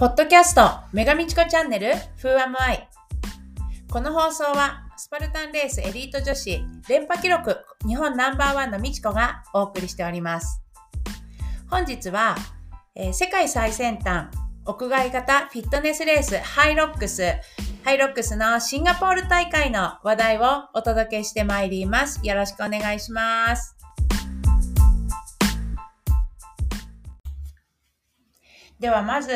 ポッドキャスト、メガミチコチャンネル、Who Am I? この放送は、スパルタンレースエリート女子、連覇記録日本ナンバーワンのミチコがお送りしております。本日は、えー、世界最先端、屋外型フィットネスレース、 HYROX、HYROX のシンガポール大会の話題をお届けしてまいります。よろしくお願いします。ではまず、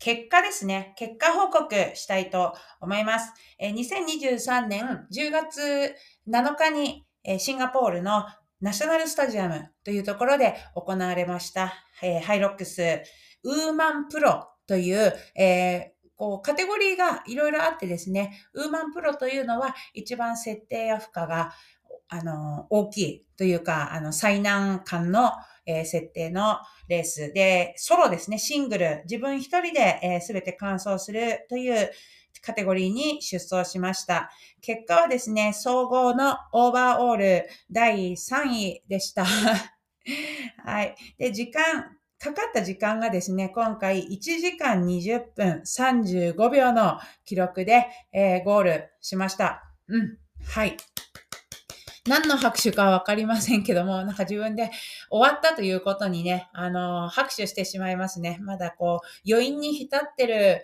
結果ですね。結果報告したいと思います。2023年10月7日にシンガポールのナショナルスタジアムというところで行われましたえ、 HYROX Woman Pro という、えーこう、カテゴリーがいろいろあってですね、 Woman Pro というのは一番設定や負荷が、あの、大きいというか、あの、最難関の、え、設定のレースで、ソロですね、シングル、自分一人で、えー、全て完走するというカテゴリーに出走しました。結果はですね、総合のオーバーオール第3位でした。はい。で、時間、かかった時間がですね、今回1時間20分35秒の記録で、えー、ゴールしました。うん。はい。何の拍手かわかりませんけども、なんか自分で終わったということにね、あの、拍手してしまいますね。まだこう、余韻に浸ってる、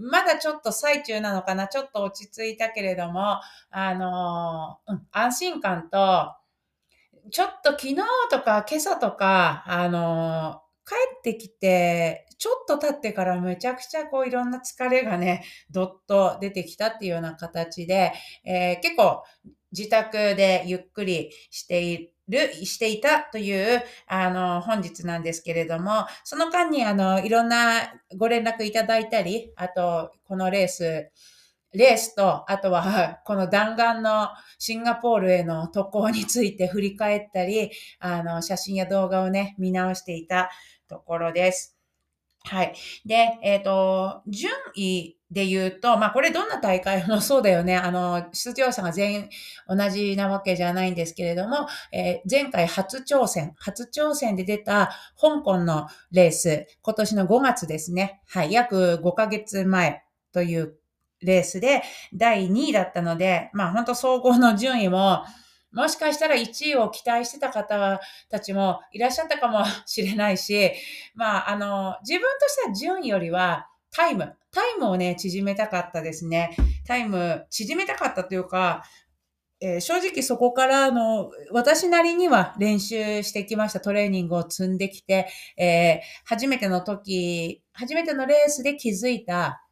まだちょっと最中なのかな、ちょっと落ち着いたけれども、あの、うん、安心感と、ちょっと昨日とか今朝とか、あの、帰ってきて、ちょっと経ってからめちゃくちゃこういろんな疲れがね、どっと出てきたっていうような形で、えー、結構自宅でゆっくりしている、していたという、あの、本日なんですけれども、その間に、あの、いろんなご連絡いただいたり、あと、このレース、レースと、あとは、この弾丸のシンガポールへの渡航について 振り返ったり、あの、写真や動画をね、見直していたところです。はい。で、えっ、ー、と、順位で言うと、まあこれどんな大会 もそうだよね。あの、出場者が全員同じなわけじゃないんですけれども、えー、前回初挑戦、初挑戦で出た香港のレース、今年の5月ですね。はい。約5ヶ月前というレースで第2位だったので、まあ本当総合の順位も、もしかしたら1位を期待してた方たちもいらっしゃったかも しれないし、まあ、あの、自分としては順位よりはタイム、タイムをね、縮めたかったですね。タイム、縮めたかったというか、えー、正直そこからの、私なりには練習してきました。トレーニングを積んできて、えー、初めての時、初めてのレースで気づいた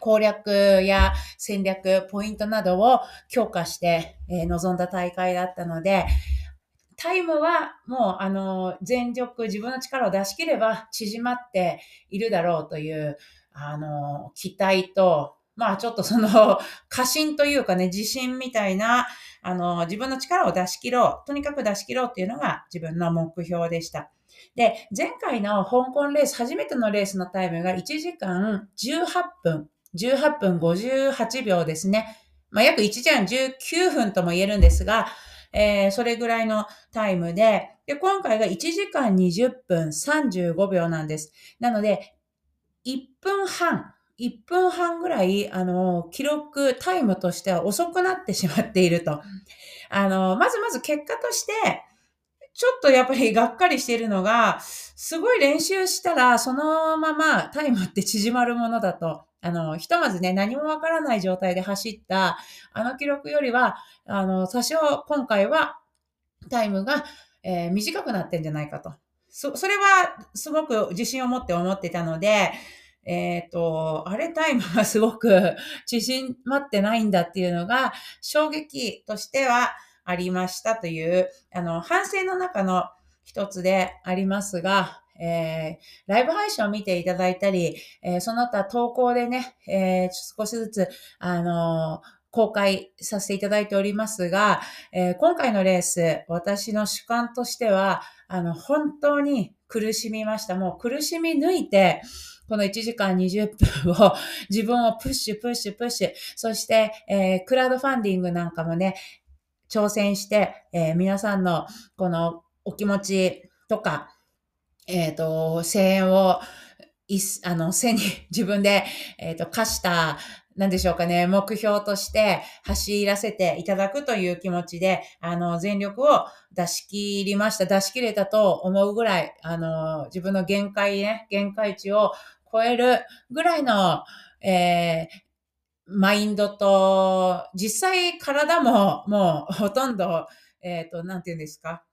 攻略や戦略、ポイントなどを強化して、えー、臨んだ大会だったので、タイムはもう、あの、全力、自分の力を出し切れば縮まっているだろうという、あの、期待と、まあちょっとその 過信というかね、自信みたいな、あの、自分の力を出し切ろう、とにかく出し切ろうっていうのが自分の目標でした。で、前回の香港レース、初めてのレースのタイムが1時間18分18分58秒ですね。まあ、約1時間19分とも言えるんですが、えー、それぐらいのタイムで、で、今回が1時間20分35秒なんです。なので、1分半、1分半ぐらい、あの、記録、タイムとしては遅くなってしまっていると。あの、まずまず結果として、ちょっとやっぱりがっかりしているのが、すごい練習したら、そのままタイムって縮まるものだと。あの、ひとまずね、何もわからない状態で走った、あの記録よりは、あの、多少今回はタイムが、えー、短くなってんじゃないかと。そ、それはすごく自信を持って思ってたので、えっ、ー、と、あれタイムがすごく 縮まってないんだっていうのが衝撃としてはありましたという、あの、反省の中の一つでありますが、えー、ライブ配信を見ていただいたり、えー、その他投稿でね、えー、少しずつ、あの公開させていただいておりますが、え今回のレース、私の主観としては、あの、本当に苦しみました。もう苦しみ抜いて、この1時間20分を自分をプッシュ、プッシュ、プッシュ、そして、えクラウドファンディングなんかもね、挑戦して、え皆さんのこのお気持ちとか、えっ、ー、と、声援をあの、背に自分で、えっ、ー、と、課した、なんでしょうかね、目標として走らせていただくという気持ちで、あの、全力を出し切りました。出し切れたと思うぐらい、あの、自分の限界ね、限界値を超えるぐらいの、えー、マインドと、実際体ももうほとんど、えっ、ー、と、なんて言うんですか、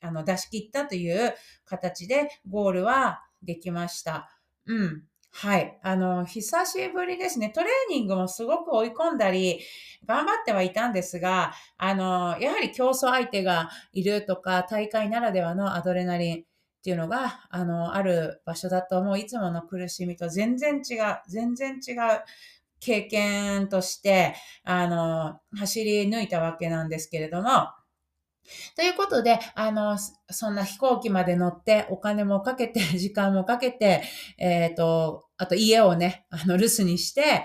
あの、出し切ったという形でゴールはできました。うん。はい。あの、久しぶりですね。トレーニングもすごく追い込んだり、頑張ってはいたんですが、あの、やはり競争相手がいるとか、大会ならではのアドレナリンっていうのが、あの、ある場所だと、もういつもの苦しみと全然違う、全然違う経験として、あの、走り抜いたわけなんですけれども、ということで、あの、そんな飛行機まで乗って、お金もかけて、時間もかけて、えっ、ー、と、あと家をね、あの、留守にして、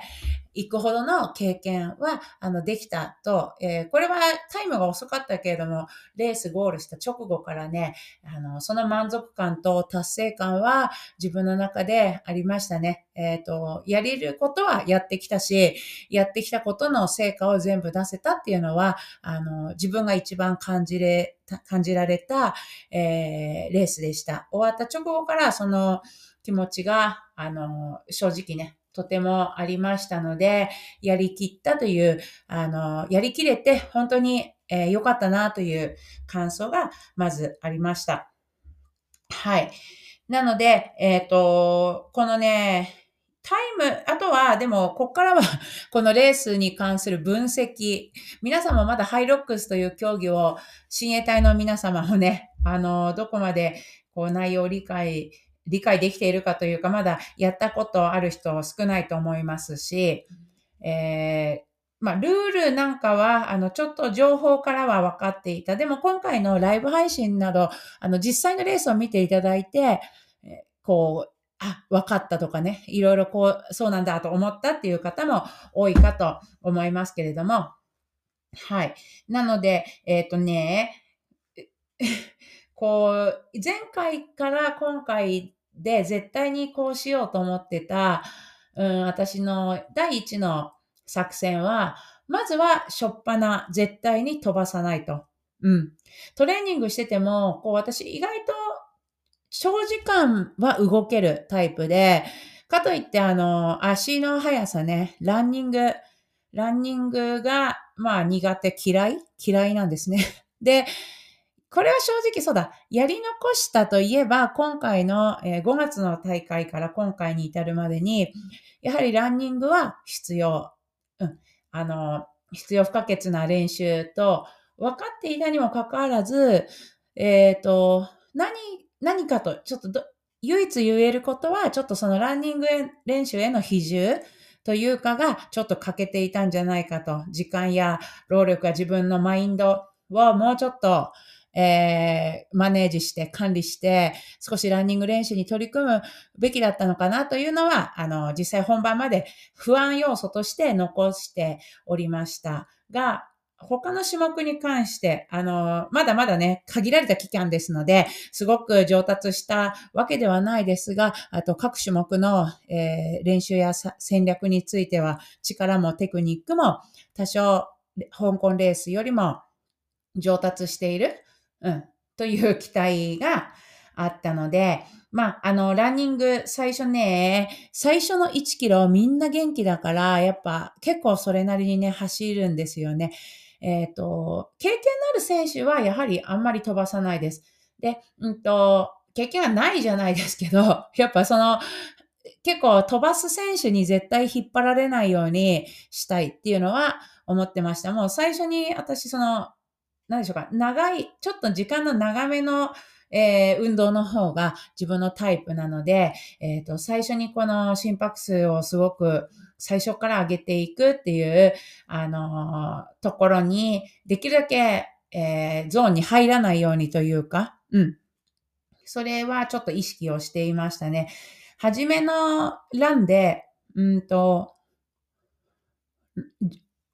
行くほどの経験は、あの、できたと、えー、これはタイムが遅かったけれども、レースゴールした直後からね、あの、その満足感と達成感は自分の中でありましたね。えっ、ー、と、やれることはやってきたし、やってきたことの成果を全部出せたっていうのは、あの、自分が一番感じれ、感じられた、えー、レースでした。終わった直後からその気持ちが、あの、正直ね、とてもありましたので、やりきったという、あの、やりきれて本当に良、えー、かったなという感想がまずありました。はい。なので、えっ、ー、と、このね、タイム、あとは、でも、こっからは、このレースに関する分析。皆さんもまだハイロックスという競技を、親衛隊の皆様もね、あの、どこまで、こう、内容を理解理解できているかというか、まだやったことある人少ないと思いますし、えーまあ、ルールなんかは、あの、ちょっと情報からは分かっていた。でも今回のライブ配信など、あの、実際のレースを見ていただいて、こう、あ、分かったとかね、いろいろこう、そうなんだと思ったっていう方も多いかと思いますけれども、はい。なので、えっ、ー、とね、こう、前回から今回で、絶対にこうしようと思ってた、うん、私の第一の作戦は、まずは、しょっぱな、絶対に飛ばさないと。うん。トレーニングしてても、こう、私意外と長時間は動けるタイプで、かといって、あの、足の速さね、ランニング、ランニングが、まあ苦手、嫌い嫌いなんですね。で、これは正直そうだ。やり残したといえば、今回の、え5月の大会から今回に至るまでに、やはりランニングは必要。うん。あの、必要不可欠な練習と、分かっていたにもかかわらず、えっ、ー、と、何、何かと、ちょっと唯一言えることは、ちょっとそのランニング練習への比重というかが、ちょっと欠けていたんじゃないかと。時間や労力や自分のマインドをもうちょっと、えー、マネージして管理して、少しランニング練習に取り組むべきだったのかなというのは、あの、実際本番まで不安要素として残しておりましたが、他の種目に関して、あの、まだまだね、限られた期間ですので、すごく上達したわけではないですが、あと各種目の、えー、練習や戦略については、力もテクニックも多少、香港レースよりも上達している。うん、という期待があったので、まあ、あの、ランニング最初ね、最初の1キロみんな元気だから、やっぱ結構それなりにね、走るんですよね。えっ、ー、と、経験のある選手はやはりあんまり飛ばさないです。で、うんと、経験はないじゃないですけど、やっぱその、結構飛ばす選手に絶対引っ張られないようにしたいっていうのは思ってました。もう最初に私その何でしょうか、長い、ちょっと時間の長めの、えー、運動の方が自分のタイプなので、えっ、ー、と、最初にこの心拍数をすごく最初から上げていくっていう、あのー、ところに、できるだけ、えー、ゾーンに入らないようにというか、うん。それはちょっと意識をしていましたね。はじめのランで、うんと、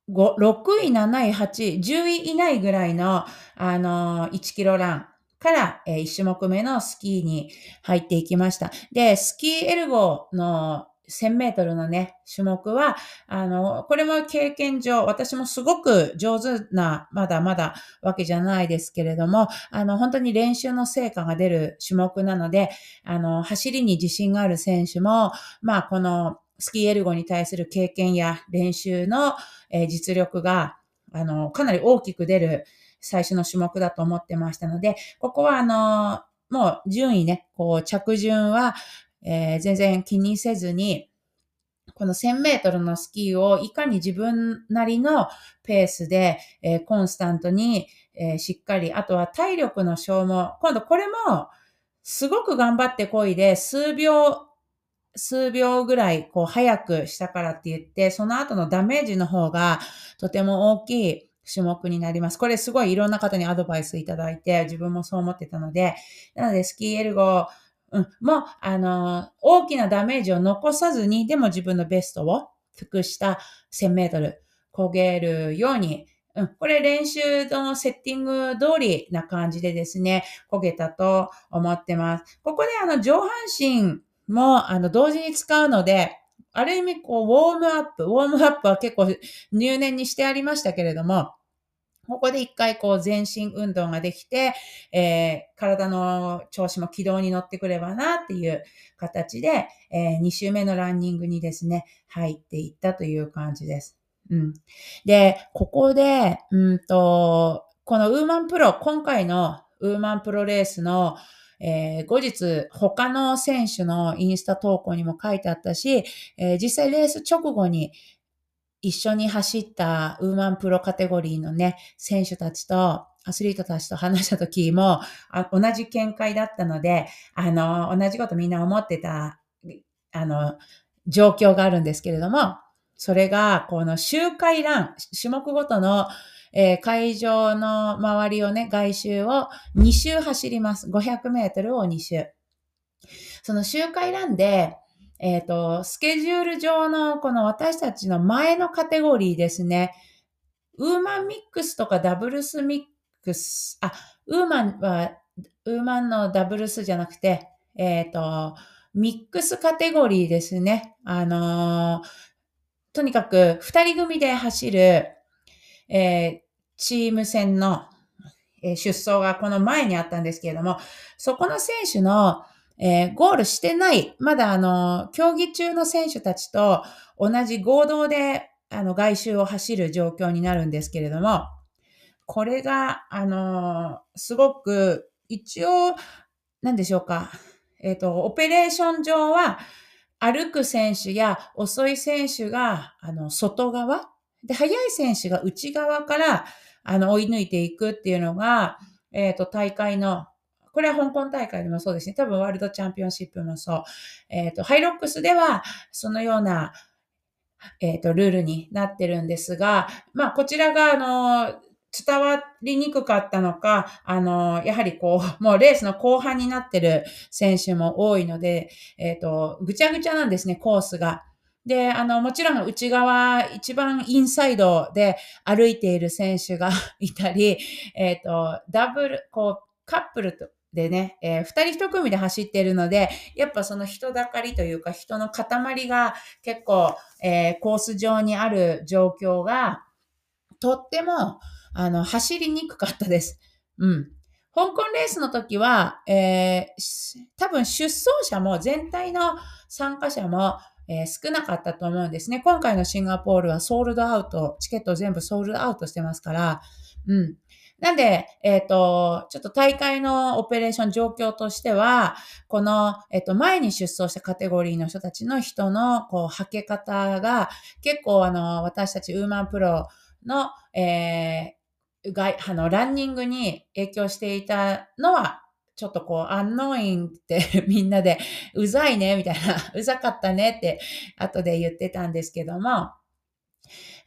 6位、7位、8位、10位以内ぐらいの、あの、1キロランから、え1種目目のスキーに入っていきました。で、スキーエルゴの1000メートルのね、種目は、あの、これも経験上、私もすごく上手な、まだまだわけじゃないですけれども、あの、本当に練習の成果が出る種目なので、あの、走りに自信がある選手も、まあ、このスキーエルゴに対する経験や練習の、え、実力が、あの、かなり大きく出る最初の種目だと思ってましたので、ここはあの、もう順位ね、こう着順は、えー、全然気にせずに、この1000メートルのスキーをいかに自分なりのペースで、えー、コンスタントに、えー、しっかり、あとは体力の消耗。今度これも、すごく頑張ってこいで、数秒、数秒ぐらい、こう、早くしたからって言って、その後のダメージの方がとても大きい種目になります。これすごいいろんな方にアドバイスいただいて、自分もそう思ってたので、なのでスキーエルゴ、うん、もう、あの、大きなダメージを残さずに、でも自分のベストを尽くした1000メートル焦げるように、うん、これ練習のセッティング通りな感じでですね、焦げたと思ってます。ここであの上半身もあの同時に使うので、ある意味こうウォームアップ、ウォームアップは結構入念にしてありましたけれども、ここで一回こう全身運動ができて、えー、体の調子も軌道に乗ってくればなっていう形で、えー、2週目のランニングにですね、入っていったという感じです。うん。で、ここで、うんと、このウーマンプロ、今回のウーマンプロレースの、えー、後日、他の選手のインスタ投稿にも書いてあったし、えー、実際レース直後に、一緒に走ったウーマンプロカテゴリーのね、選手たちと、アスリートたちと話した時も、あ同じ見解だったので、あの、同じことみんな思ってた、あの、状況があるんですけれども、それが、この周回ラン、種目ごとの、えー、会場の周りをね、外周を2周走ります。500メートルを2周。その周回ランで、えっ、ー、と、スケジュール上のこの私たちの前のカテゴリーですね。ウーマンミックスとかダブルスミックス、あ、ウーマンは、ウーマンのダブルスじゃなくて、えっ、ー、と、ミックスカテゴリーですね。あのー、とにかく二人組で走る、えー、チーム戦の、え出走がこの前にあったんですけれども、そこの選手のえー、ゴールしてない、まだあの、競技中の選手たちと同じ合同で、あの、外周を走る状況になるんですけれども、これが、あのすごく、一応、何でしょうか。えっ、ー、と、オペレーション上は、歩く選手や遅い選手が、あの、外側で、速い選手が内側から、あの、追い抜いていくっていうのが、えっ、ー、と、大会のこれは香港大会でもそうですね。多分ワールドチャンピオンシップもそう。えっ、ー、と、ハイロックスでは、そのような、えっ、ー、と、ルールになってるんですが、まあ、こちらが、あの、伝わりにくかったのか、あの、やはりこう、もうレースの後半になってる選手も多いので、えっ、と、ぐちゃぐちゃなんですね、コースが。で、あの、もちろん内側、一番インサイドで歩いている選手が いたり、えっ、ー、と、ダブル、こう、カップルと、でね、えー、二人一組で走ってるので、やっぱその人だかりというか人の塊が結構、えー、コース上にある状況が、とっても、あの、走りにくかったです。うん。香港レースの時は、えー、多分出走者も全体の参加者も、えー、少なかったと思うんですね。今回のシンガポールはソールドアウト、チケット全部ソールドアウトしてますから、うん。なんで、えっ、ー、と、ちょっと大会のオペレーション状況としては、この、えっ、ー、と、前に出走したカテゴリーの人たちの人の、こう、履け方が、結構、あの、私たちウーマンプロの、えー、があの、ランニングに影響していたのは、ちょっとこう、アンノインって みんなで、うざいね、みたいな、うざかったねって、後で言ってたんですけども、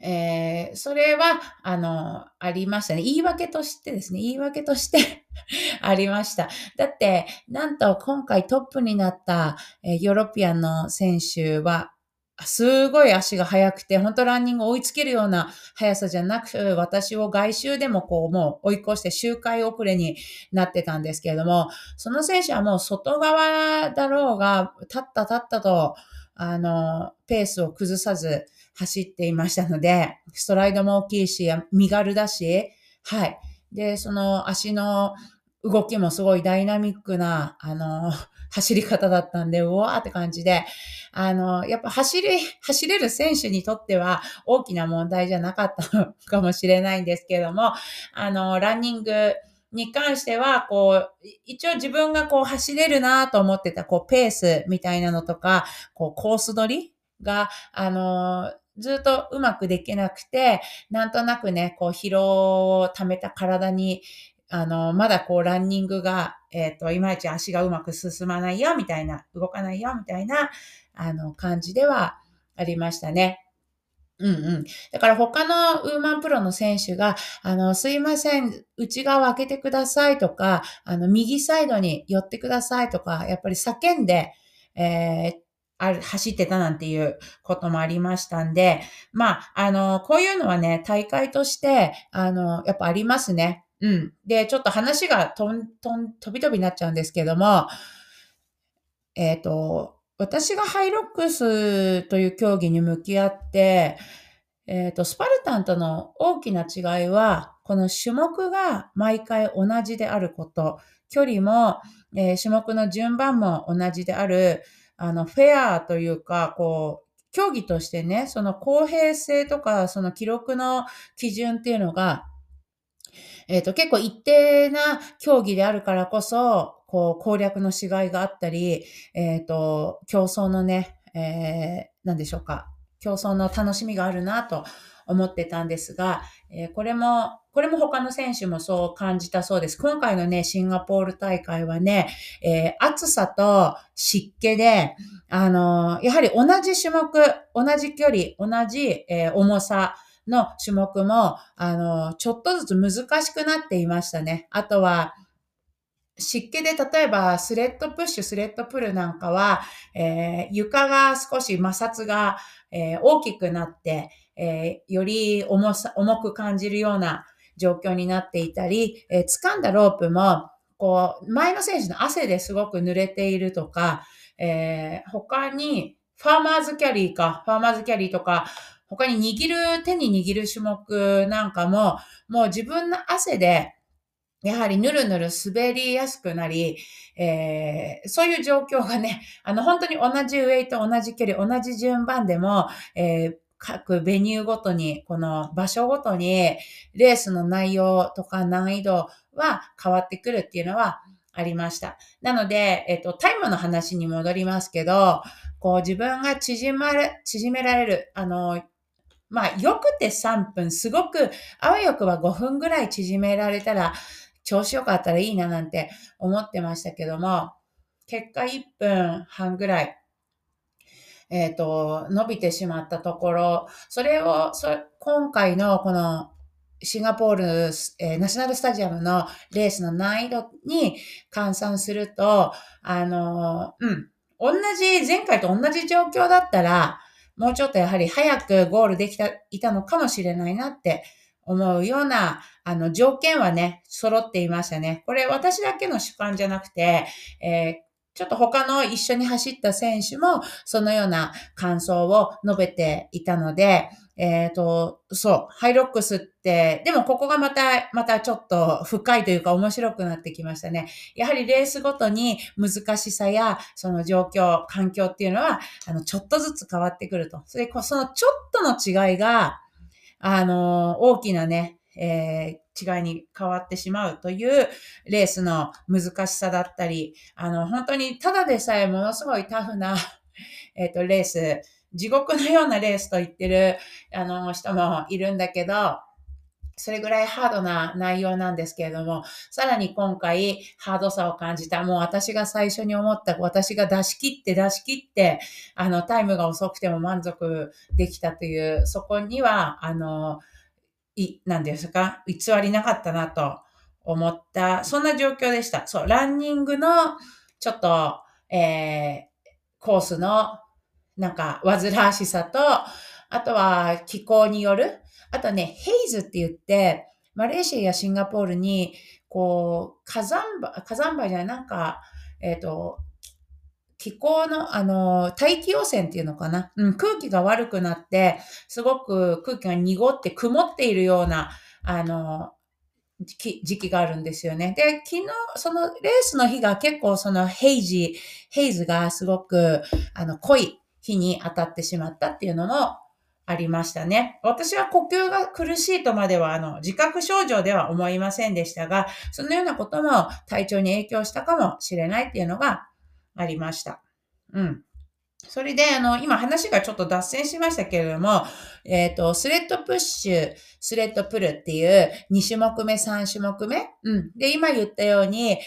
えー、それは、あの、ありましたね。言い訳としてですね、言い訳として ありました。だって、なんと今回トップになった、えー、ヨーロピアンの選手は、すごい足が速くて、本当ランニング追いつけるような速さじゃなく、私を外周でもこう、もう追い越して周回遅れになってたんですけれども、その選手はもう外側だろうが、立った立ったと、あの、ペースを崩さず走っていましたので、ストライドも大きいし、身軽だし、はい。で、その足の動きもすごいダイナミックな、あの、走り方だったんで、うわーって感じで、あの、やっぱ走り、走れる選手にとっては大きな問題じゃなかったの かもしれないんですけども、あの、ランニングに関しては、こう、一応自分がこう走れるなと思ってた、こう、ペースみたいなのとか、こう、コース取りが、あの、ずっとうまくできなくて、なんとなくね、こう疲労を溜めた体にあの、まだこうランニングが、えっ、ー、と、いまいち足がうまく進まないよ、みたいな、動かないよ、みたいな、あの、感じではありましたね。うんうん。だから他のウーマンプロの選手が、あの、すいません、内側開けてくださいとか、あの、右サイドに寄ってくださいとか、やっぱり叫んで、えー、ある、走ってたなんていうこともありましたんで、まあ、あの、こういうのはね、大会として、あの、やっぱありますね。うん。で、ちょっと話がとん、とん、飛び飛びになっちゃうんですけども、えっ、ー、と、私がハイロックスという競技に向き合って、えっ、ー、と、スパルタンとの大きな違いは、この種目が毎回同じであること、距離も、えー、種目の順番も同じである、あの、フェアというか、こう、競技としてね、その公平性とか、その記録の基準っていうのが、えっ、ー、と、結構一定な競技であるからこそ、こう、攻略のしがいがあったり、えっ、ー、と、競争のね、えー、何でしょうか。競争の楽しみがあるなと思ってたんですが、えー、これも、これも他の選手もそう感じたそうです。今回のね、シンガポール大会はね、えー、暑さと湿気で、あのー、やはり同じ種目、同じ距離、同じ、え、重さ、の種目も、あの、ちょっとずつ難しくなっていましたね。あとは、湿気で例えばスレッドプッシュ、スレッドプルなんかは、えー、床が少し摩擦が、えー、大きくなって、えー、より重さ、重く感じるような状況になっていたり、え掴んだロープも、こう、前の選手の汗ですごく濡れているとか、え他に、ファーマーズキャリーか、ファーマーズキャリーとか、他に握る、手に握る種目なんかも、もう自分の汗で、やはりぬるぬる滑りやすくなり、えー、そういう状況がね、あの、本当に同じウェイト、同じ距離、同じ順番でも、えー、各ベニューごとに、この場所ごとに、レースの内容とか難易度は変わってくるっていうのはありました。なので、えっと、タイムの話に戻りますけど、こう自分が縮まれ、縮められる、あの、まあ、よくて3分、すごく、あわよくは5分ぐらい縮められたら、調子よかったらいいななんて思ってましたけども、結果1分半ぐらい、えっ、ー、と、伸びてしまったところ、それを、そ今回のこのシンガポール、えー、ナショナルスタジアムのレースの難易度に換算すると、あの、うん、同じ、前回と同じ状況だったら、もうちょっとやはり早くゴールできた、いたのかもしれないなって思うような、あの、条件はね、揃っていましたね。これ私だけの主観じゃなくて、えーちょっと他の一緒に走った選手もそのような感想を述べていたので、えっ、ー、と、そう、ハイロックスって、でもここがまた、またちょっと深いというか面白くなってきましたね。やはりレースごとに難しさや、その状況、環境っていうのは、あの、ちょっとずつ変わってくると。それで、そのちょっとの違いが、あの、大きなね、えー、違いに変わってしまうというレースの難しさだったり、あの、本当にただでさえものすごいタフな、えっ、ー、と、レース、地獄のようなレースと言ってる、あの、人もいるんだけど、それぐらいハードな内容なんですけれども、さらに今回ハードさを感じた。もう私が最初に思った、私が出し切って出し切って、あの、タイムが遅くても満足できたという、そこには、あの、い、なんですか、偽りなかったなと思った、そんな状況でした。そう、ランニングの、ちょっと、えー、コースのなんか、煩わしさと、あとは気候による、あとね、ヘイズって言って、マレーシアやシンガポールに、こう、火山灰、火山灰じゃない、なんか、えっ、ー、と、気候の、あの、大気汚染っていうのかな？うん、空気が悪くなって、すごく空気が濁って曇っているような、あの、時期があるんですよね。で、昨日、そのレースの日が結構そのヘイジ、ヘイズがすごく、あの、濃い日に当たってしまったっていうのもありましたね。私は呼吸が苦しいとまでは、あの、自覚症状では思いませんでしたが、そのようなことも体調に影響したかもしれないっていうのがありました。うん。それで、あの、今話がちょっと脱線しましたけれども、えっ、ー、と、スレッドプッシュ、スレッドプルっていう2種目目、3種目目？うん。で、今言ったように、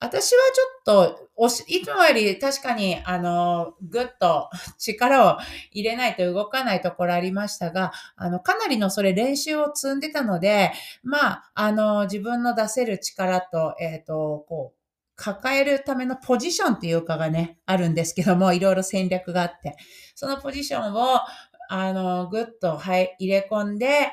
私はちょっと、おし、いつもより確かに、あの、ぐっと 力を入れないと動かないところありましたが、あの、かなりのそれ練習を積んでたので、まあ、あの、自分の出せる力と、えっ、ー、と、こう、抱えるためのポジションっていうかがね、あるんですけども、いろいろ戦略があって、そのポジションを、あの、ぐっと、はい、入れ込んで、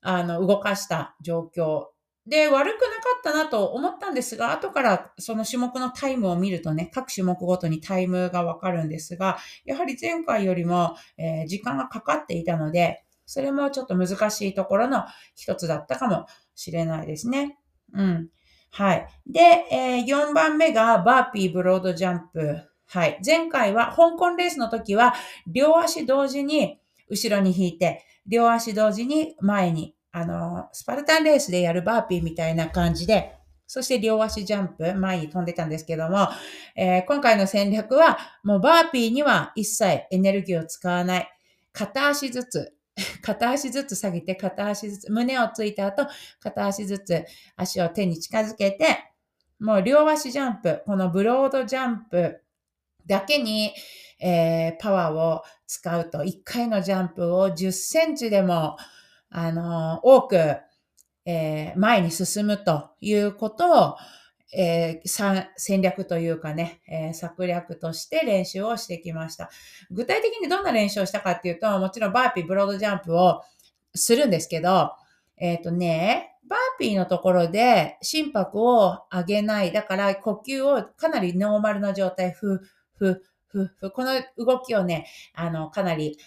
あの、動かした状況。で、悪くなかったなと思ったんですが、後からその種目のタイムを見るとね、各種目ごとにタイムがわかるんですが、やはり前回よりも、えー、時間がかかっていたので、それもちょっと難しいところの一つだったかもしれないですね。うん。はい。で、えー、4番目が Burpee Broad Jump。はい。前回は、香港レースの時は、両足同時に後ろに引いて、両足同時に前に、あの、スパルタンレースでやるバーピーみたいな感じで、そして両足ジャンプ、前に飛んでたんですけども、えー、今回の戦略は、もうバーピーには一切エネルギーを使わない。片足ずつ、片足ずつ下げて、片足ずつ、胸をついた後、片足ずつ足を手に近づけて、もう両足ジャンプ、このブロードジャンプだけに、えー、パワーを使うと、1回のジャンプを10センチでも、あの、多く、えー、前に進むということを、えー、戦略というかね、えー、策略として練習をしてきました。具体的にどんな練習をしたかっていうと、もちろんバーピー、ブロードジャンプをするんですけど、えっ、ー、とね、バーピーのところで心拍を上げない。だから呼吸をかなりノーマルな状態、ふ、ふ、ふ、ふ。この動きをね、あの、かなり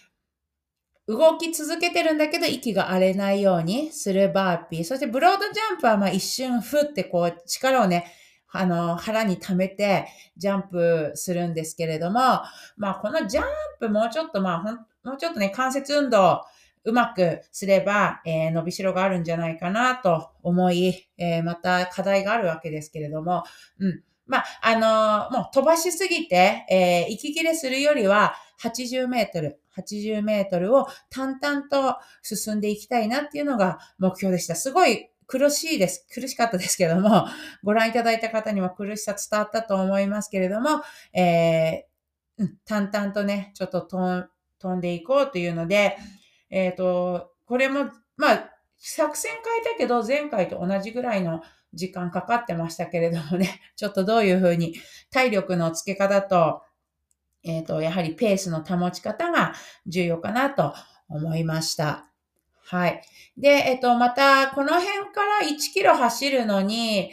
動き続けてるんだけど、息が荒れないようにするバーピー。そしてブロードジャンプはまあ一瞬ふってこう力をね、あの、腹に溜めてジャンプするんですけれども、まあこのジャンプもうちょっとまあほん、もうちょっとね、関節運動うまくすれば、えー、伸びしろがあるんじゃないかなと思い、えー、また課題があるわけですけれども、うん。まあ、あのー、もう飛ばしすぎて、えー、息切れするよりは、80メートル、80メートルを淡々と進んでいきたいなっていうのが目標でした。すごい苦しいです。苦しかったですけども、ご覧いただいた方にも苦しさ伝わったと思いますけれども、えー、淡々とね、ちょっと飛んでいこうというので、えっ、ー、と、これも、まあ、作戦変えたけど、前回と同じぐらいの時間かかってましたけれどもね、ちょっとどういうふうに体力のつけ方と、えっ、ー、と、やはりペースの保ち方が重要かなと思いました。はい。で、えっ、ー、と、また、この辺から1キロ走るのに、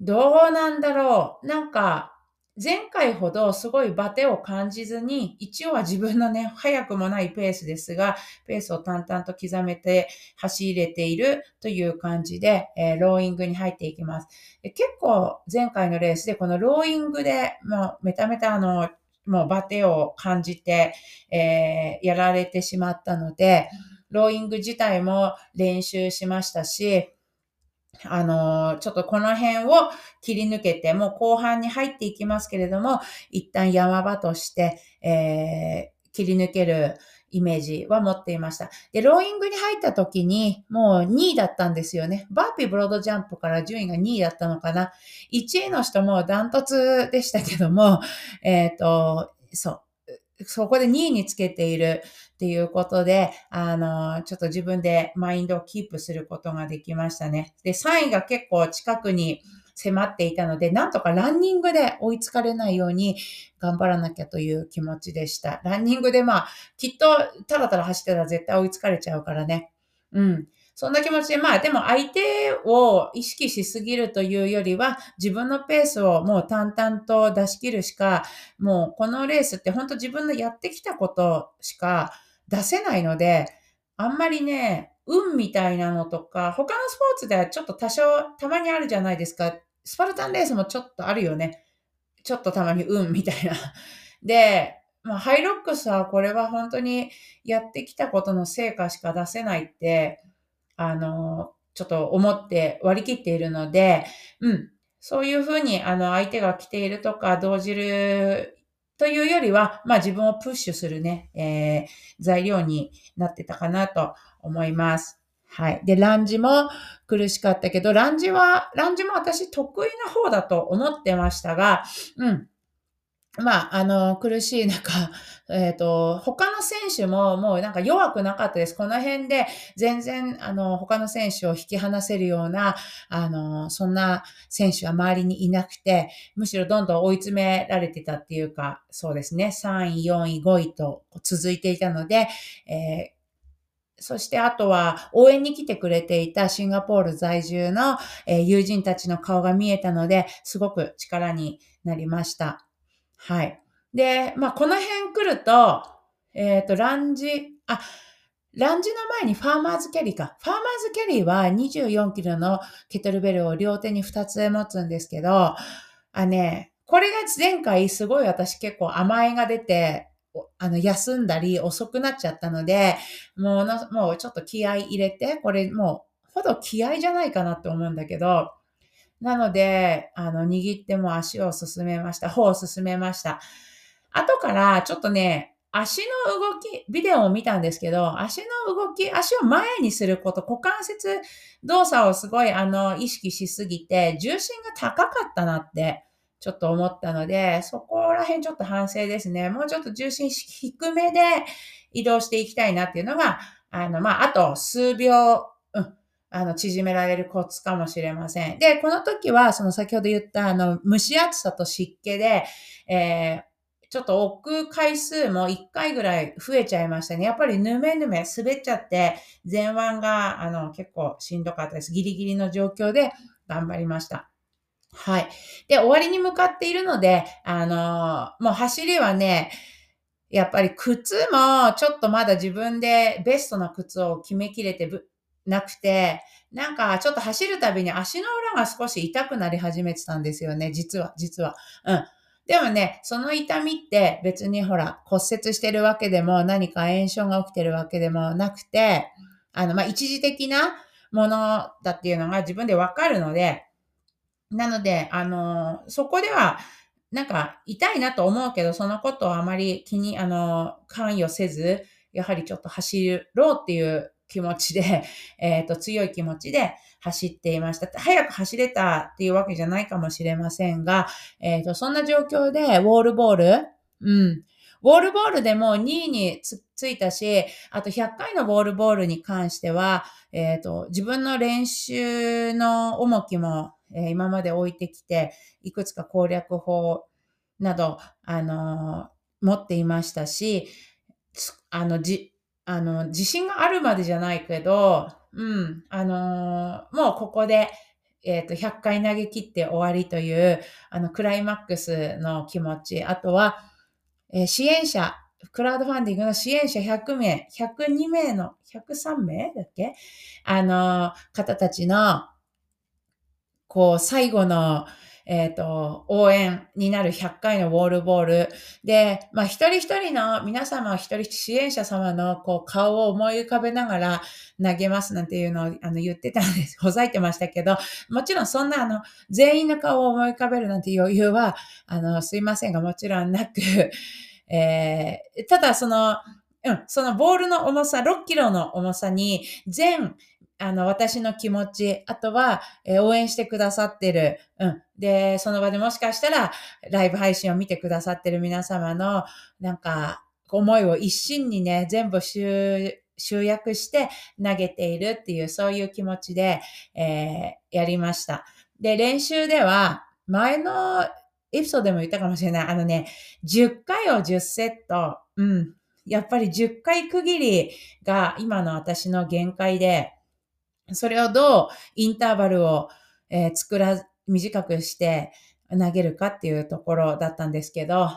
どうなんだろう。なんか、前回ほどすごいバテを感じずに、一応は自分のね、早くもないペースですが、ペースを淡々と刻めて走れているという感じで、えー、ローイングに入っていきます。結構前回のレースでこのローイングで、もうメタメタあの、もうバテを感じて、えー、やられてしまったので、ローイング自体も練習しましたし、あの、ちょっとこの辺を切り抜けて、もう後半に入っていきますけれども、一旦山場として、えー、切り抜けるイメージは持っていました。で、ローイングに入った時に、もう2位だったんですよね。バーピーブロードジャンプから順位が2位だったのかな。1位の人もダントツでしたけども、えっ、ー、と、そう。そこで2位につけているっていうことで、あの、ちょっと自分でマインドをキープすることができましたね。で、3位が結構近くに迫っていたので、なんとかランニングで追いつかれないように頑張らなきゃという気持ちでした。ランニングでまあ、きっとただただ走ってたら絶対追いつかれちゃうからね。うん。そんな気持ちで、まあでも相手を意識しすぎるというよりは、自分のペースをもう淡々と出し切るしか、もうこのレースって本当自分のやってきたことしか出せないので、あんまりね、運みたいなのとか、他のスポーツではちょっと多少たまにあるじゃないですか。スパルタンレースもちょっとあるよね。ちょっとたまに運みたいな。で、まあ、ハイロックスはこれは本当にやってきたことの成果しか出せないって、あの、ちょっと思って割り切っているので、うん。そういうふうに、あの、相手が来ているとか、動じるというよりは、まあ自分をプッシュするね、えー、材料になってたかなと思います。はい。で、ランジも苦しかったけど、ランジは、ランジも私得意な方だと思ってましたが、うん。まあ、あの、苦しい中、えっ、ー、と、他の選手ももうなんか弱くなかったです。この辺で全然、あの、他の選手を引き離せるような、あの、そんな選手は周りにいなくて、むしろどんどん追い詰められてたっていうか、そうですね、3位、4位、5位と続いていたので、えーそしてあとは応援に来てくれていたシンガポール在住の、え友人たちの顔が見えたので、すごく力になりました。はい。で、まあ、この辺来ると、えっ、ー、と、ランジ、あ、ランジの前にファーマーズキャリーか。ファーマーズキャリーは24キロのケトルベルを両手に2つ持つんですけど、あね、これが前回すごい私結構甘えが出て、あの、休んだり遅くなっちゃったので、もうの、もうちょっと気合い入れて、これもう、ほど気合じゃないかなって思うんだけど、なので、あの、握っても足を進めました。方を進めました。後からちょっとね、足の動き、ビデオを見たんですけど、足の動き、足を前にすること、股関節動作をすごい、あの、意識しすぎて、重心が高かったなって、ちょっと思ったので、そこら辺ちょっと反省ですね。もうちょっと重心低めで移動していきたいなっていうのが、あの、まあ、あと数秒、うん、あの、縮められるコツかもしれません。で、この時は、その先ほど言った、あの、蒸し暑さと湿気で、えー、ちょっと置く回数も1回ぐらい増えちゃいましたね。やっぱりぬめぬめ滑っちゃって、前腕が、あの、結構しんどかったです。ギリギリの状況で頑張りました。はい。で、終わりに向かっているので、あのもう走りはね、やっぱり靴もちょっとまだ自分でベストな靴を決めきれてなくて、なんかちょっと走るたびに足の裏が少し痛くなり始めてたんですよね、実は、実は。うん。でもね、その痛みって別にほら骨折してるわけでも何か炎症が起きてるわけでもなくて、あの、まあ、一時的なものだっていうのが自分でわかるので、なので、あの、そこでは、なんか痛いなと思うけど、そのことをあまり気に、あの、関与せず、やはりちょっと走ろうっていう気持ちで、えっ、ー、と、強い気持ちで走っていました。早く走れたっていうわけじゃないかもしれませんが、えっ、ー、と、そんな状況で、ウォールボール、うん。ウォールボールでも2位につついたし、あと100回のウォールボールに関しては、えっ、ー、と、自分の練習の重きも、え、今まで置いてきて、いくつか攻略法など、あの、持っていましたし、あの、じ、あの、自信があるまでじゃないけど、うん、あの、もうここで、えっ、ー、と、100回投げ切って終わりという、あの、クライマックスの気持ち、あとは、えー、支援者、クラウドファンディングの支援者100名、102名の、103名だっけ？あの、方たちの、こう、最後の、えっ、ー、と、応援になる100回のウォールボール。で、まあ、一人一人の皆様、一人支援者様のこう顔を思い浮かべながら投げますなんていうのをあの言ってたんです。ほざいてましたけど、もちろんそんなあの、全員の顔を思い浮かべるなんて余裕は、あの、すいませんが、もちろんなく、えー、ただその、うん、そのボールの重さ、6キロの重さに、全あの、私の気持ち、あとは、えー、応援してくださってる、うん。で、その場でもしかしたら、ライブ配信を見てくださってる皆様の、なんか、思いを一心にね、全部集、集約して投げているっていう、そういう気持ちで、えー、やりました。で、練習では、前のエピソードでも言ったかもしれない。あのね、10回を10セット。うん。やっぱり10回区切りが今の私の限界で、それをどうインターバルを、えー、作ら、短くして投げるかっていうところだったんですけど、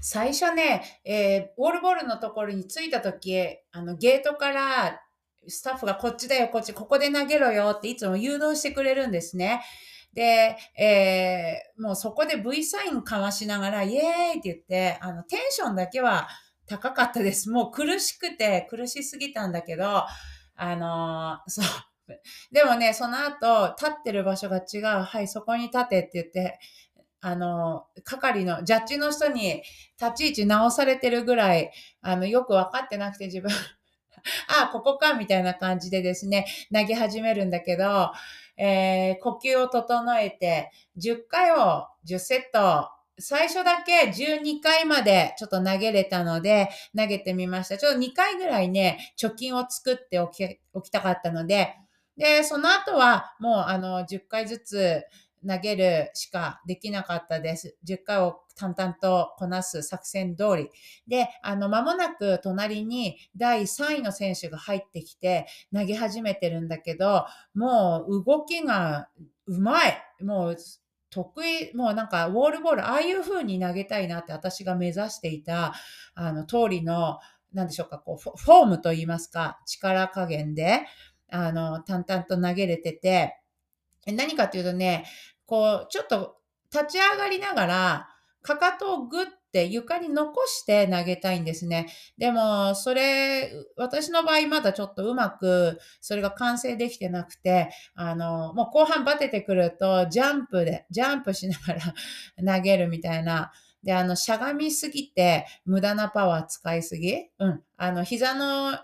最初ね、えー、ウォールボールのところに着いた時、あの、ゲートからスタッフがこっちだよ、こっち、ここで投げろよっていつも誘導してくれるんですね。で、えー、もうそこで V サインかましながら、イエーイって言って、あの、テンションだけは高かったです。もう苦しくて苦しすぎたんだけど、あのー、そう。でもね、その後、立ってる場所が違う。はい、そこに立てって言って、あの、係の、ジャッジの人に立ち位置直されてるぐらい、あの、よくわかってなくて自分 あ、ここか、みたいな感じでですね、投げ始めるんだけど、えー、呼吸を整えて、10回を10セット、最初だけ12回までちょっと投げれたので、投げてみました。ちょっと2回ぐらいね、貯金を作っておき、おきたかったので、で、その後はもうあの10回ずつ投げるしかできなかったです。10回を淡々とこなす作戦通り。で、あの、間もなく隣に第3位の選手が入ってきて投げ始めてるんだけど、もう動きがうまい。もう得意、もうなんかウォールボール、ああいう風に投げたいなって私が目指していた、あの、通りの、なんでしょうか、こう、フォームといいますか、力加減で、あの、淡々と投げれてて、何かっていうとね、こう、ちょっと立ち上がりながら、かかとをグッて床に残して投げたいんですね。でも、それ、私の場合まだちょっとうまく、それが完成できてなくて、あの、もう後半バテてくると、ジャンプで、ジャンプしながら 投げるみたいな。で、あの、しゃがみすぎて、無駄なパワー使いすぎ？うん。あの、膝の、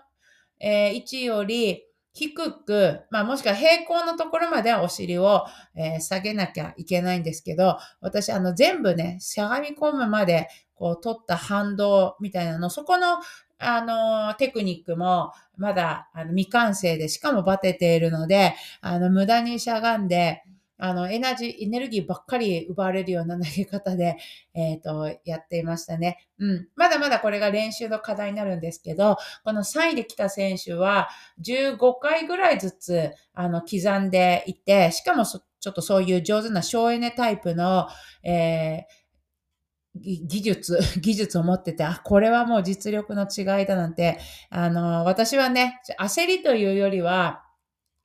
えー、位置より、低く、まあもしくは平行のところまではお尻を、えー、下げなきゃいけないんですけど、私あの全部ね、しゃがみ込むまでこう取った反動みたいなの、そこのあの、テクニックもまだあの未完成で、しかもバテているので、あの、無駄にしゃがんで、あの、エナジー、エネルギーばっかり奪われるような投げ方で、えっ、ー、と、やっていましたね。うん。まだまだこれが練習の課題になるんですけど、この3位で来た選手は、15回ぐらいずつ、あの、刻んでいて、しかもそちょっとそういう上手な省エネタイプの、えー、技術、技術を持ってて、あ、これはもう実力の違いだなんて、あの、私はね、焦りというよりは、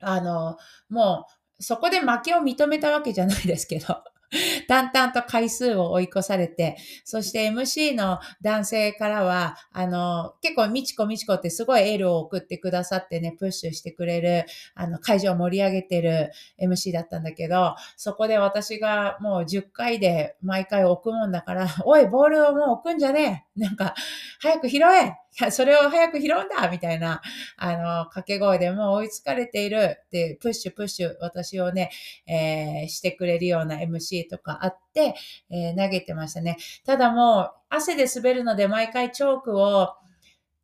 あの、もう、そこで負けを認めたわけじゃないですけど、淡々と回数を追い越されて、そして MC の男性からは、あの、結構みちこみちこってすごいエールを送ってくださってね、プッシュしてくれる、あの、会場を盛り上げてる MC だったんだけど、そこで私がもう10回で毎回置くもんだから、おい、ボールをもう置くんじゃねえ。なんか、早く拾え それを早く拾うんだみたいな、あの、掛け声でもう追いつかれているって、プッシュプッシュ、私をね、えー、してくれるような MC とかあって、えー、投げてましたね。ただもう、汗で滑るので毎回チョークを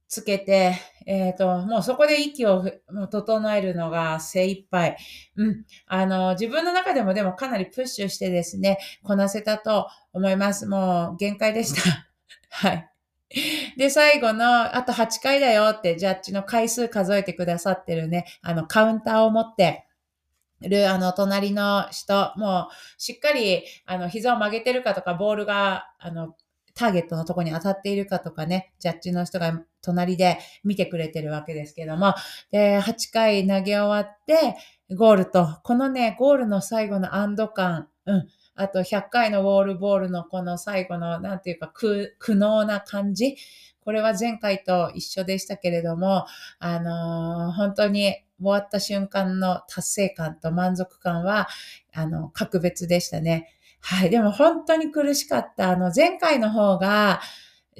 つけて、えっ、ー、と、もうそこで息を整えるのが精一杯。うん。あの、自分の中でもでもかなりプッシュしてですね、こなせたと思います。もう限界でした。はい。で、最後の、あと8回だよってジャッジの回数数えてくださってるね、あの、カウンターを持ってる、あの、隣の人、もう、しっかり、あの、膝を曲げてるかとか、ボールが、あの、ターゲットのとこに当たっているかとかね、ジャッジの人が隣で見てくれてるわけですけども、で、8回投げ終わって、ゴールと、このね、ゴールの最後の安堵感、うん、あと100回のウォールボールのこの最後の、なんていうか苦、苦悩な感じ。これは前回と一緒でしたけれども、あのー、本当に終わった瞬間の達成感と満足感は、あの、格別でしたね。はい。でも本当に苦しかった。あの、前回の方が、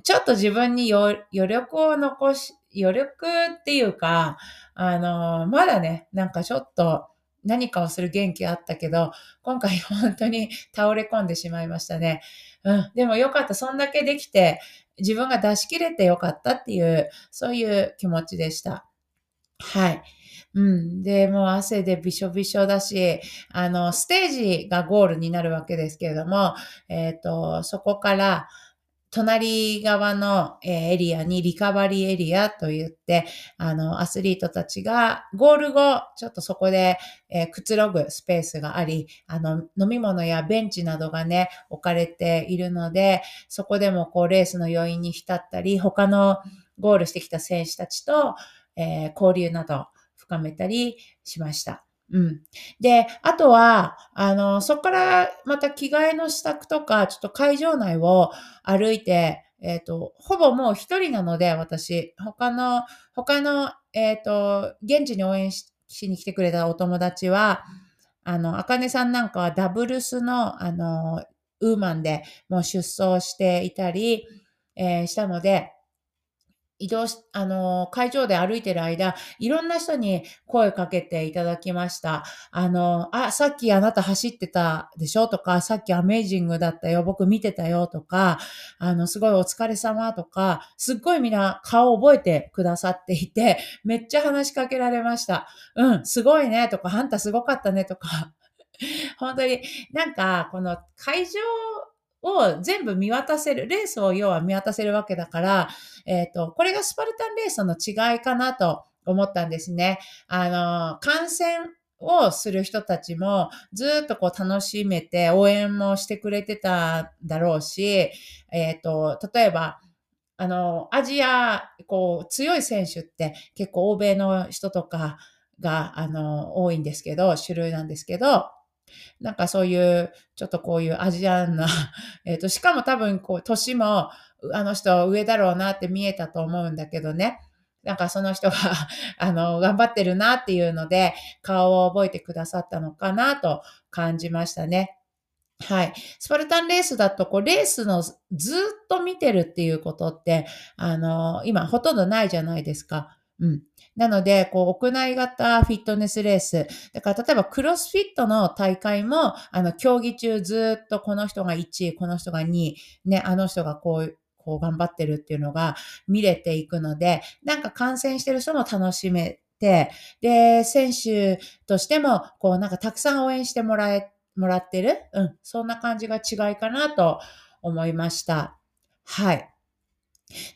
ちょっと自分に余力を残し、余力っていうか、あの、まだね、なんかちょっと、何かをする元気あったけど、今回本当に倒れ込んでしまいましたね。うん。でもよかった。そんだけできて、自分が出し切れてよかったっていう、そういう気持ちでした。はい。うん。で、もう汗でびしょびしょだし、あの、ステージがゴールになるわけですけれども、えっ、と、そこから、隣側のエリアにリカバリーエリアと言って、あの、アスリートたちがゴール後、ちょっとそこで、え、くつろぐスペースがあり、あの、飲み物やベンチなどがね、置かれているので、そこでもこう、レースの余韻に浸ったり、他のゴールしてきた選手たちと、えー、交流など深めたりしました。うん。で、あとは、あの、そこからまた着替えの支度とか、ちょっと会場内を歩いて、えっ、ー、と、ほぼもう一人なので、私、他の、他の、えっ、ー、と、現地に応援しに来てくれたお友達は、あの、あかねさんなんかはダブルスの、あの、ウーマンでもう出走していたり、えー、したので、移動し、あの、会場で歩いてる間、いろんな人に声かけていただきました。あの、あ、さっきあなた走ってたでしょ？とか、さっきアメージングだったよ、僕見てたよとか、あの、すごいお疲れ様とか、すっごいみんな顔覚えてくださっていて、めっちゃ話しかけられました。うん、すごいねとか、あんたすごかったねとか、本当になんか、この会場を全部見渡せる、レースを要は見渡せるわけだから、えっ、ー、と、これがスパルタンレースの違いかなと思ったんですね。あの、観戦をする人たちもずっとこう楽しめて応援もしてくれてただろうし、えっ、ー、と、例えば、あの、アジア、こう、強い選手って結構欧米の人とかが、あの、多いんですけど、種類なんですけど、なんかそういう、ちょっとこういうアジアンな、えっ、と、しかも多分こう、年も、あの人上だろうなって見えたと思うんだけどね。なんかその人が あの、頑張ってるなっていうので、顔を覚えてくださったのかなと感じましたね。はい。スパルタンレースだと、こう、レースのずっと見てるっていうことって、あの、今ほとんどないじゃないですか。うん。なので、こう、屋内型フィットネスレース。だから、例えば、クロスフィットの大会も、あの、競技中ずっとこの人が1位、この人が2位、ね、あの人がこう、こう頑張ってるっていうのが見れていくので、なんか観戦してる人も楽しめて、で、選手としても、こうなんかたくさん応援してもらえ、もらってる？うん、そんな感じが違いかなと思いました。はい。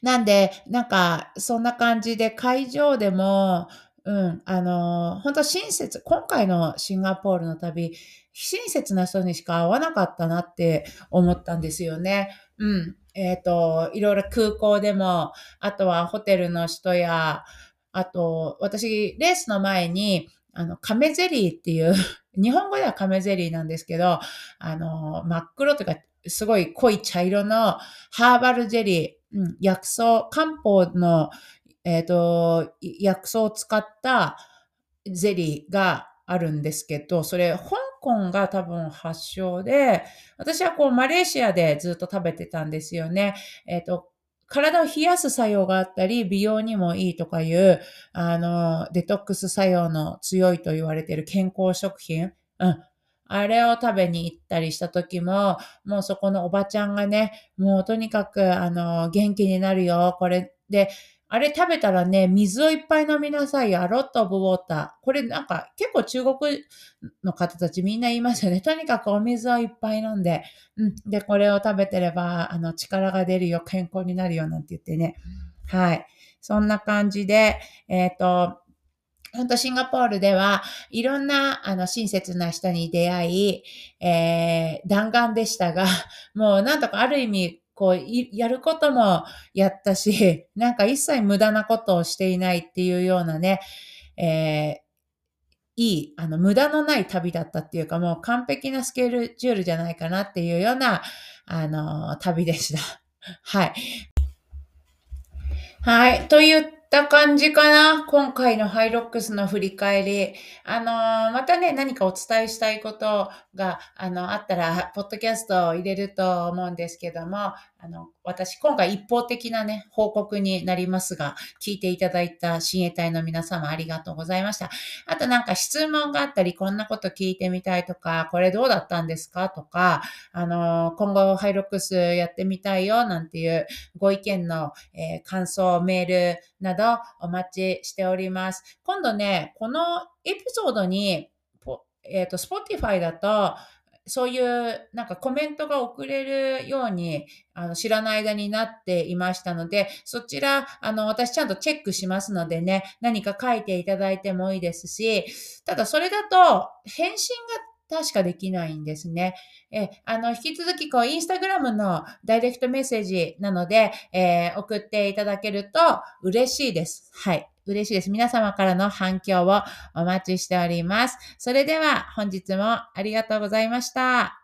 なんで、なんか、そんな感じで会場でも、うん、あの、本当親切、今回のシンガポールの旅、親切な人にしか会わなかったなって思ったんですよね。うん。えっ、ー、と、いろいろ空港でも、あとはホテルの人や、あと、私、レースの前に、あの、亀ゼリーっていう 日本語では亀ゼリーなんですけど、あの、真っ黒というか、すごい濃い茶色のハーバルゼリー、うん、薬草、漢方の、えっ、ー、と、薬草を使ったゼリーがあるんですけど、それ、香港が多分発祥で、私はこう、マレーシアでずっと食べてたんですよね。えっ、ー、と、体を冷やす作用があったり、美容にもいいとかいう、あの、デトックス作用の強いと言われている健康食品。うん。あれを食べに行ったりした時も、もうそこのおばちゃんがね、もうとにかく、あの、元気になるよ。これで、あれ食べたらね、水をいっぱい飲みなさいよ。アロットオブウォーター。これなんか結構中国の方たちみんな言いますよね。とにかくお水をいっぱい飲んで、うん。で、これを食べてれば、あの、力が出るよ、健康になるよ、なんて言ってね。はい。そんな感じで、えっ、ー、と、本当シンガポールではいろんなあの親切な人に出会い、えー、弾丸でしたが、もうなんとかある意味こう、やることもやったし、なんか一切無駄なことをしていないっていうようなね、えー、いい、あの、無駄のない旅だったっていうか、もう完璧なスケルジュールじゃないかなっていうような、あの、旅でした。はい。はい。というった感じかな。今回のハイロックスの振り返り。あのー、またね、何かお伝えしたいことが、あの、あったら、ポッドキャストを入れると思うんですけども、あの、私、今回一方的なね、報告になりますが、聞いていただいた親衛隊の皆様ありがとうございました。あとなんか質問があったり、こんなこと聞いてみたいとか、これどうだったんですか？とか、あの、今後ハイロックスやってみたいよ、なんていうご意見の、えー、感想、メールなどお待ちしております。今度ね、このエピソードに、えっ、ー、と、Spotify だと、そういうなんかコメントが送れるようにあの知らない間になっていましたので、そちら、あの、私ちゃんとチェックしますのでね、何か書いていただいてもいいですし、ただそれだと返信が確かできないんですね。え、あの、引き続き、こう、インスタグラムのダイレクトメッセージなので、えー、送っていただけると嬉しいです。はい。嬉しいです。皆様からの反響をお待ちしております。それでは本日もありがとうございました。